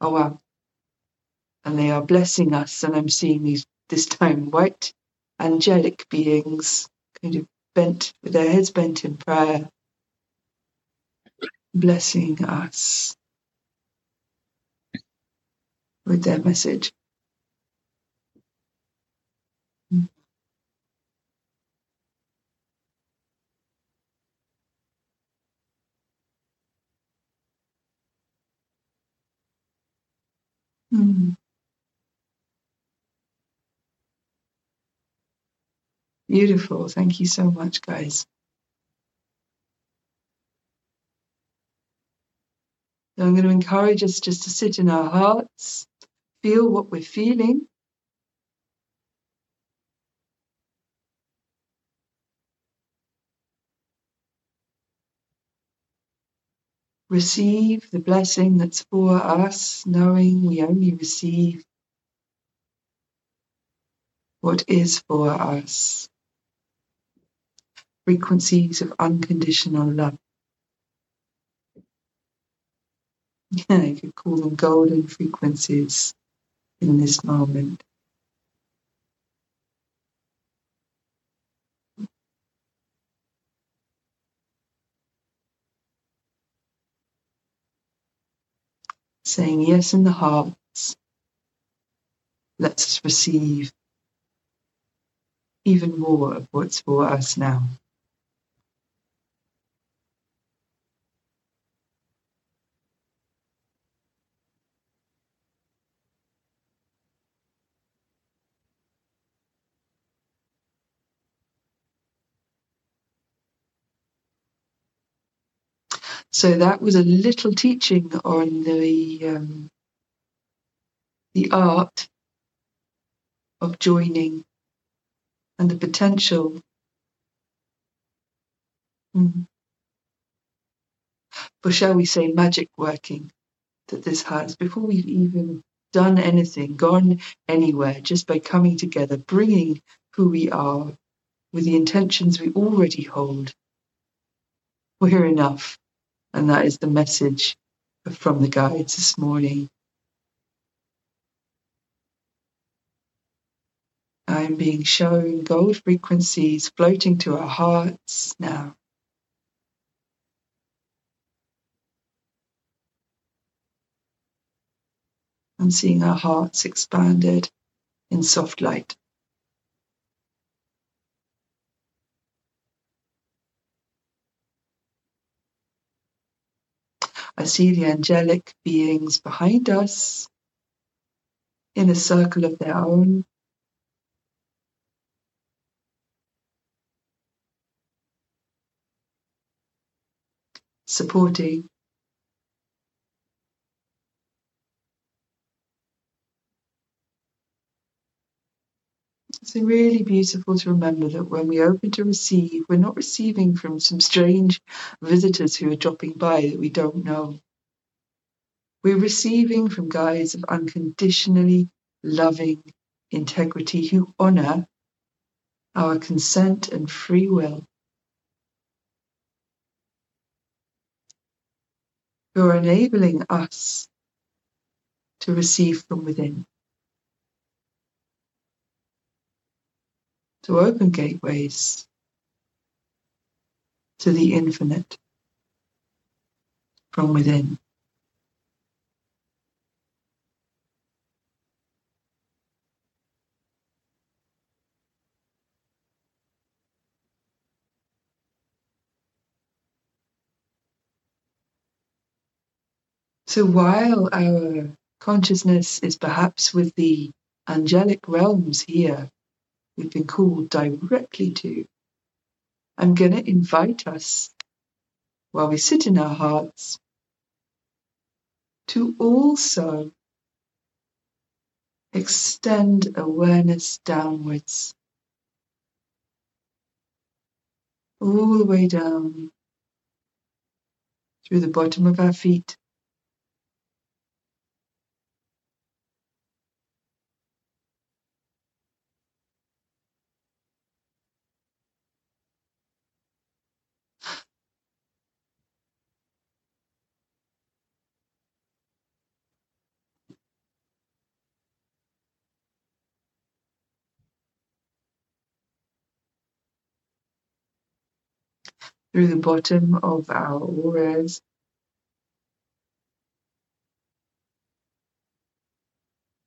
Oh wow. And they are blessing us, and I'm seeing these this time white angelic beings kind of bent with their heads bent in prayer, blessing us with their message. Mm. Beautiful. Thank you so much, guys. So I'm going to encourage us just to sit in our hearts, feel what we're feeling. Receive the blessing that's for us, knowing we only receive what is for us. Frequencies of unconditional love. Yeah, you could call them golden frequencies in this moment. Saying yes in the hearts lets us receive even more of what's for us now. So that was a little teaching on the um, the art of joining and the potential mm, for, shall we say, magic working that this has before we've even done anything, gone anywhere, just by coming together, bringing who we are with the intentions we already hold. We're enough. And that is the message from the guides this morning. I'm being shown gold frequencies floating to our hearts now. I'm seeing our hearts expanded in soft light. I see the angelic beings behind us in a circle of their own. Supporting It's really beautiful to remember that when we open to receive, we're not receiving from some strange visitors who are dropping by that we don't know. We're receiving from guides of unconditionally loving integrity who honor our consent and free will. Who are enabling us to receive from within. To open gateways to the infinite from within. So while our consciousness is perhaps with the angelic realms here, we've been called directly to. I'm going to invite us, while we sit in our hearts, to also extend awareness downwards, all the way down through the bottom of our feet through the bottom of our auras.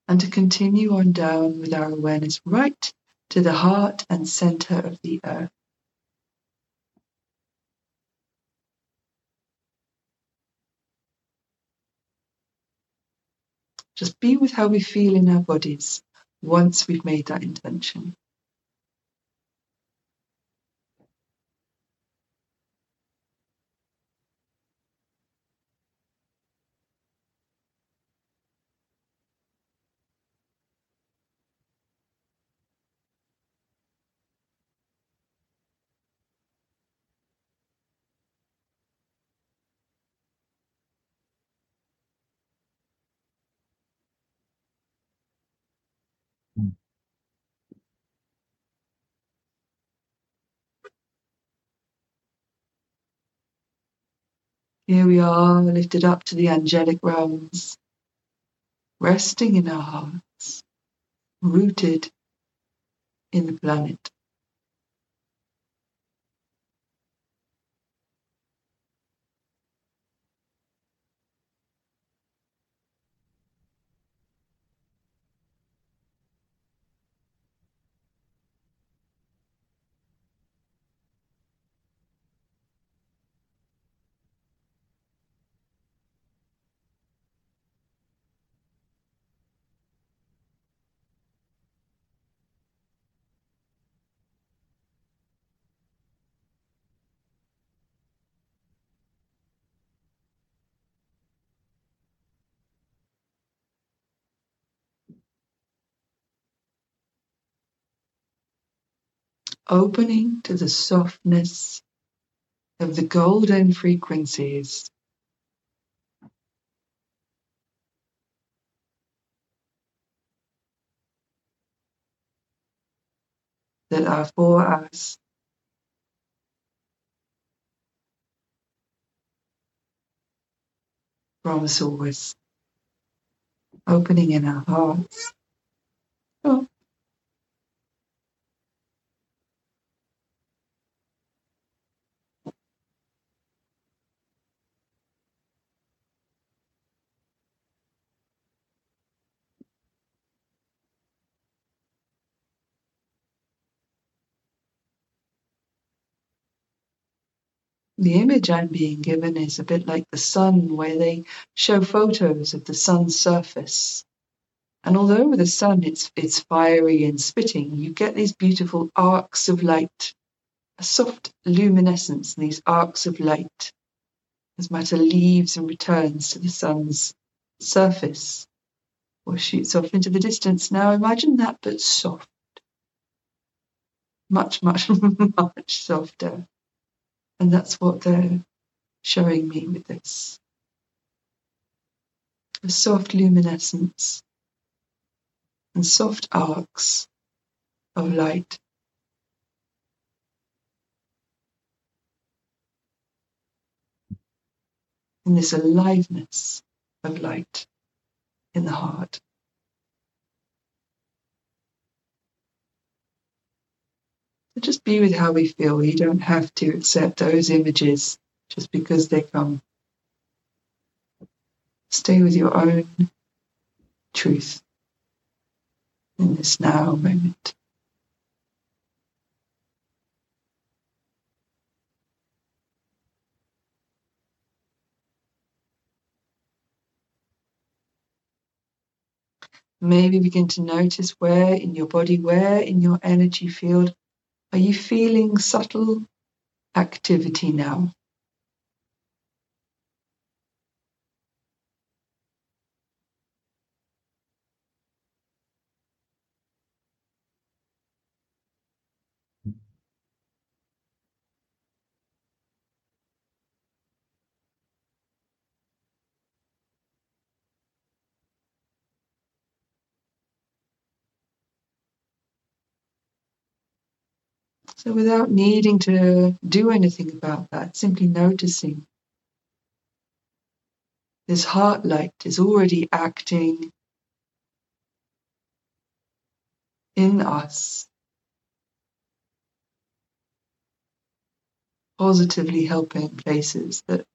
And to continue on down with our awareness right to the heart and center of the earth. Just be with how we feel in our bodies once we've made that intention. Here we are, lifted up to the angelic realms, resting in our hearts, rooted in the planet. Opening to the softness of the golden frequencies. That are for us. From source, opening in our hearts. Oh. The image I'm being given is a bit like the sun, where they show photos of the sun's surface. And although with the sun it's, it's fiery and spitting, you get these beautiful arcs of light, a soft luminescence in these arcs of light as matter leaves and returns to the sun's surface or shoots off into the distance. Now imagine that, but soft. Much, much, much softer. And that's what they're showing me with this. A soft luminescence and soft arcs of light. And this aliveness of light in the heart. Be with how we feel. You don't have to accept those images just because they come. Stay with your own truth in this now moment. Maybe begin to notice where in your body, where in your energy field are you feeling subtle activity now? So, without needing to do anything about that, simply noticing this heart light is already acting in us positively helping places that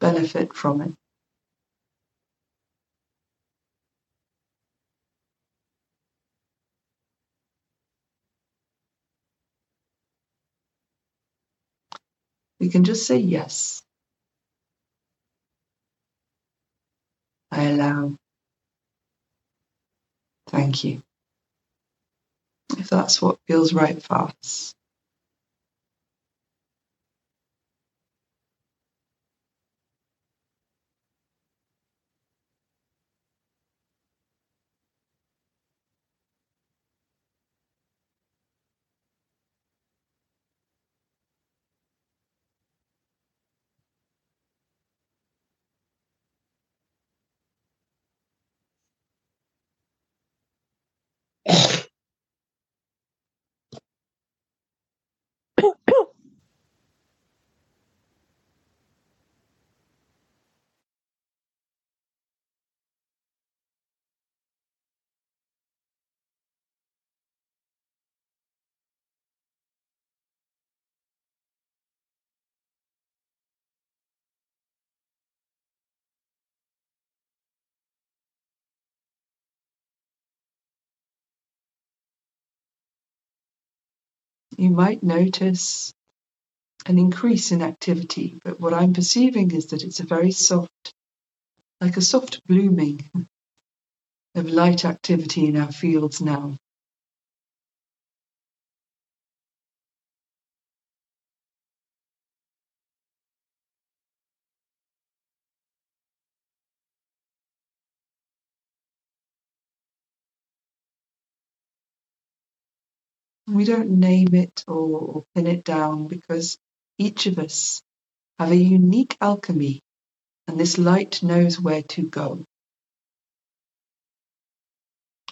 benefit from it. We can just say yes. I allow. Thank you. If that's what feels right for us. You might notice an increase in activity, but what I'm perceiving is that it's a very soft, like a soft blooming of light activity in our fields now. We don't name it or, or pin it down because each of us have a unique alchemy and this light knows where to go,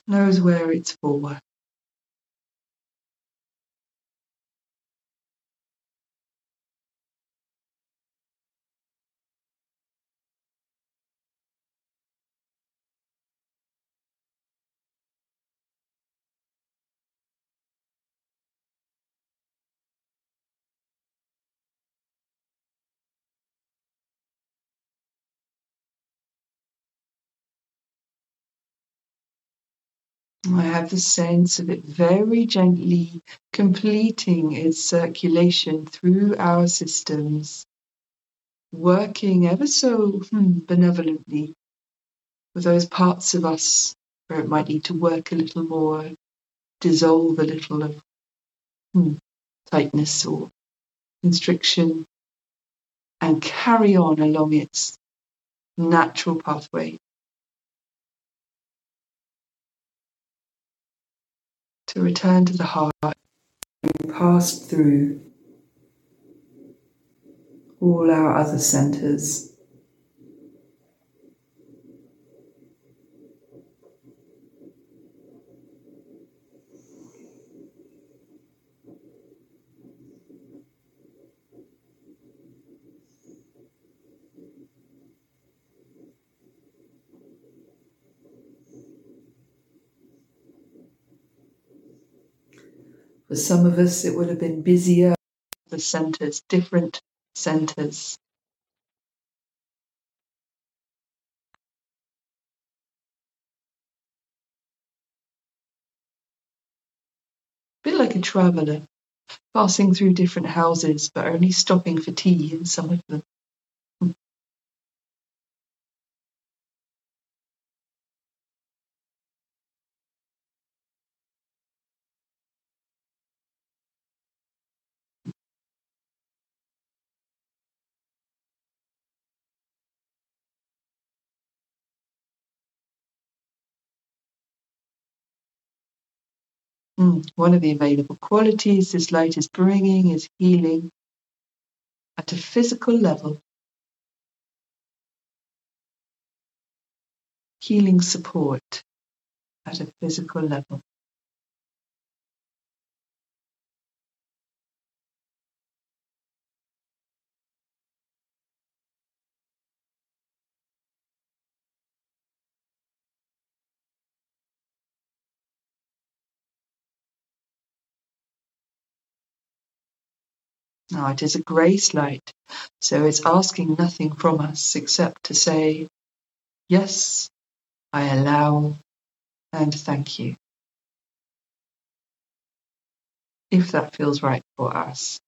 knows where it's for. I have the sense of it very gently completing its circulation through our systems, working ever so hmm, benevolently with those parts of us where it might need to work a little more, dissolve a little of hmm, tightness or constriction, and carry on along its natural pathway to return to the heart and pass through all our other centers. For some of us, it would have been busier, the centers, different centers. A bit like a traveller, passing through different houses, but only stopping for tea in some of them. Mm, one of the available qualities this light is bringing is healing at a physical level. Healing support at a physical level. Now it is a grace light, so it's asking nothing from us except to say, Yes, I allow and thank you. If that feels right for us.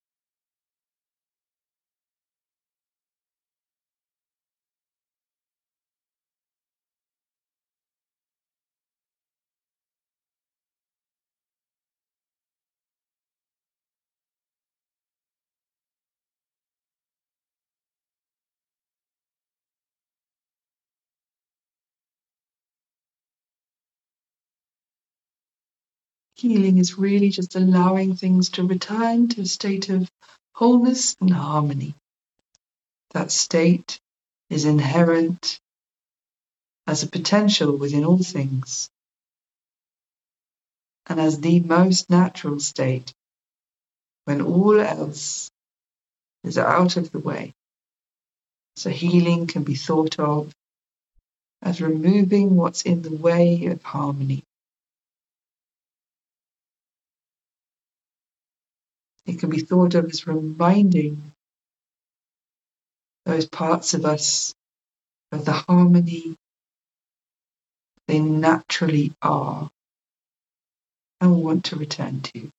Healing is really just allowing things to return to a state of wholeness and harmony. That state is inherent as a potential within all things and as the most natural state when all else is out of the way. So healing can be thought of as removing what's in the way of harmony. It can be thought of as reminding those parts of us of the harmony they naturally are and want to return to.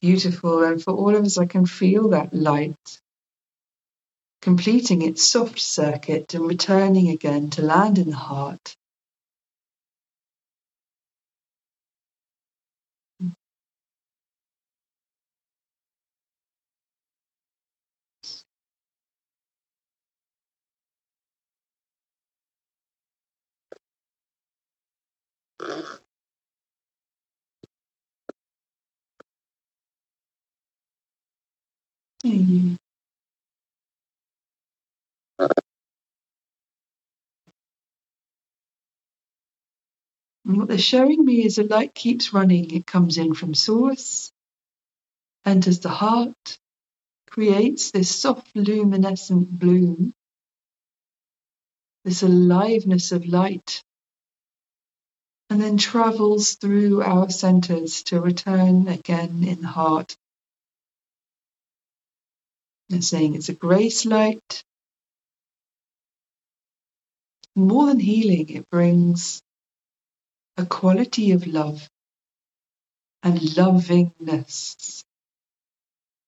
Beautiful. And for all of us, I can feel that light completing its soft circuit and returning again to land in the heart. And what they're showing me is the light keeps running. It comes in from source, enters the heart, creates this soft luminescent bloom, this aliveness of light, and then travels through our centers to return again in the heart and saying it's a grace light. More than healing, it brings a quality of love and lovingness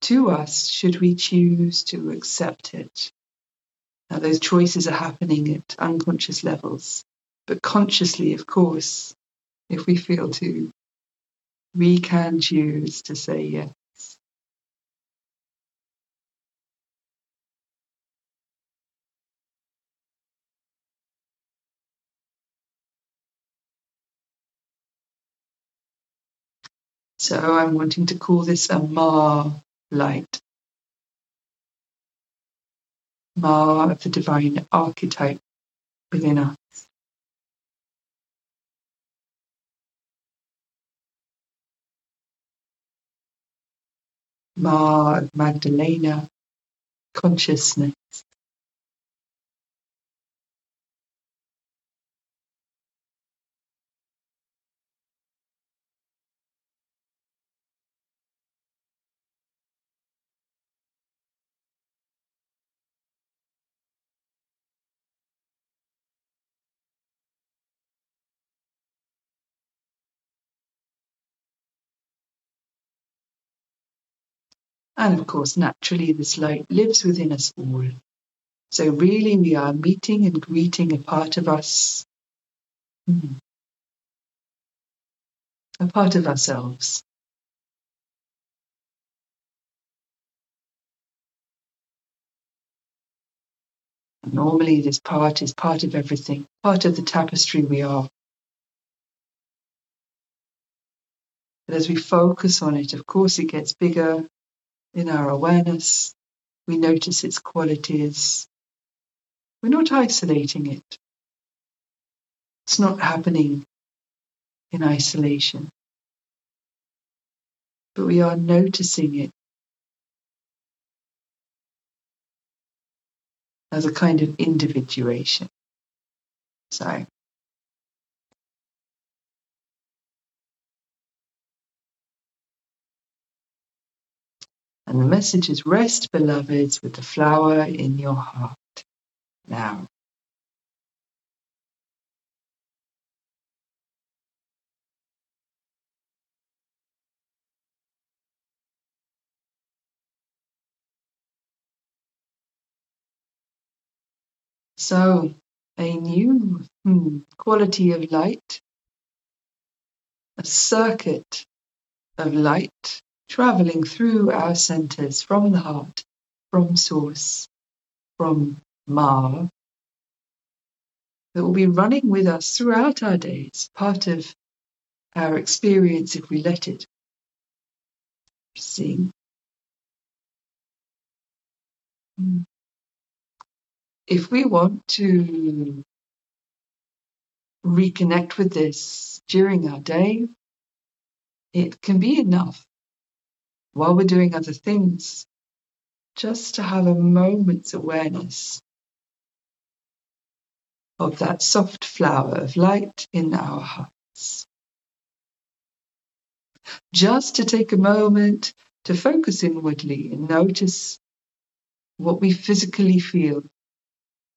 to us should we choose to accept it. Now, those choices are happening at unconscious levels, but consciously, of course, if we feel to, we can choose to say yes. So I'm wanting to call this a Ma light. Ma of the divine archetype within us. Ma of Magdalena, consciousness. And of course, naturally, this light lives within us all. So, really, we are meeting and greeting a part of us, hmm, a part of ourselves. Normally, this part is part of everything, part of the tapestry we are. But as we focus on it, of course, it gets bigger in our awareness. We notice its qualities. We're not isolating it. It's not happening in isolation. But we are noticing it as a kind of individuation. So, and the message is rest, beloveds, with the flower in your heart. Now, So, a new hmm, quality of light, a circuit of light traveling through our centers from the heart, from source, from Ma, that will be running with us throughout our days, part of our experience if we let it. Seeing. Hmm if we want to reconnect with this during our day, it can be enough while we're doing other things just to have a moment's awareness of that soft flower of light in our hearts. Just to take a moment to focus inwardly and notice what we physically feel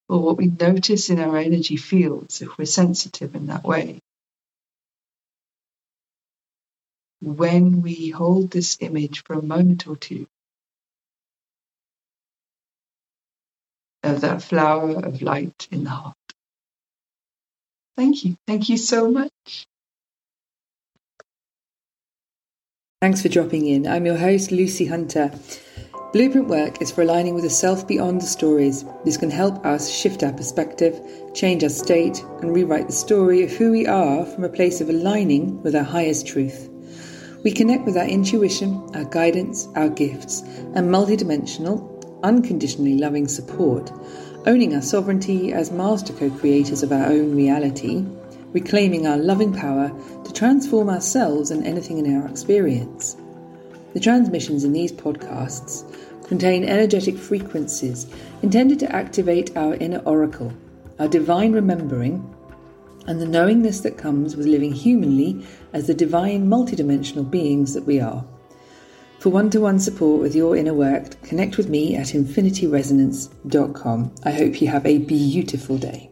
or what we notice in our energy fields if we're sensitive in that way. When we hold this image for a moment or two of that flower of light in the heart. Thank you. Thank you so much. Thanks for dropping in. I'm your host, Lucy Hunter. Blueprint work is for aligning with the self beyond the stories. This can help us shift our perspective, change our state, and rewrite the story of who we are from a place of aligning with our highest truth. We connect with our intuition, our guidance, our gifts, and multidimensional, unconditionally loving support, owning our sovereignty as master co creators of our own reality, reclaiming our loving power to transform ourselves and anything in our experience. The transmissions in these podcasts contain energetic frequencies intended to activate our inner oracle, our divine remembering, and the knowingness that comes with living humanly as the divine multidimensional beings that we are. For one to one support with your inner work, connect with me at infinityresonance.com. I hope you have a beautiful day.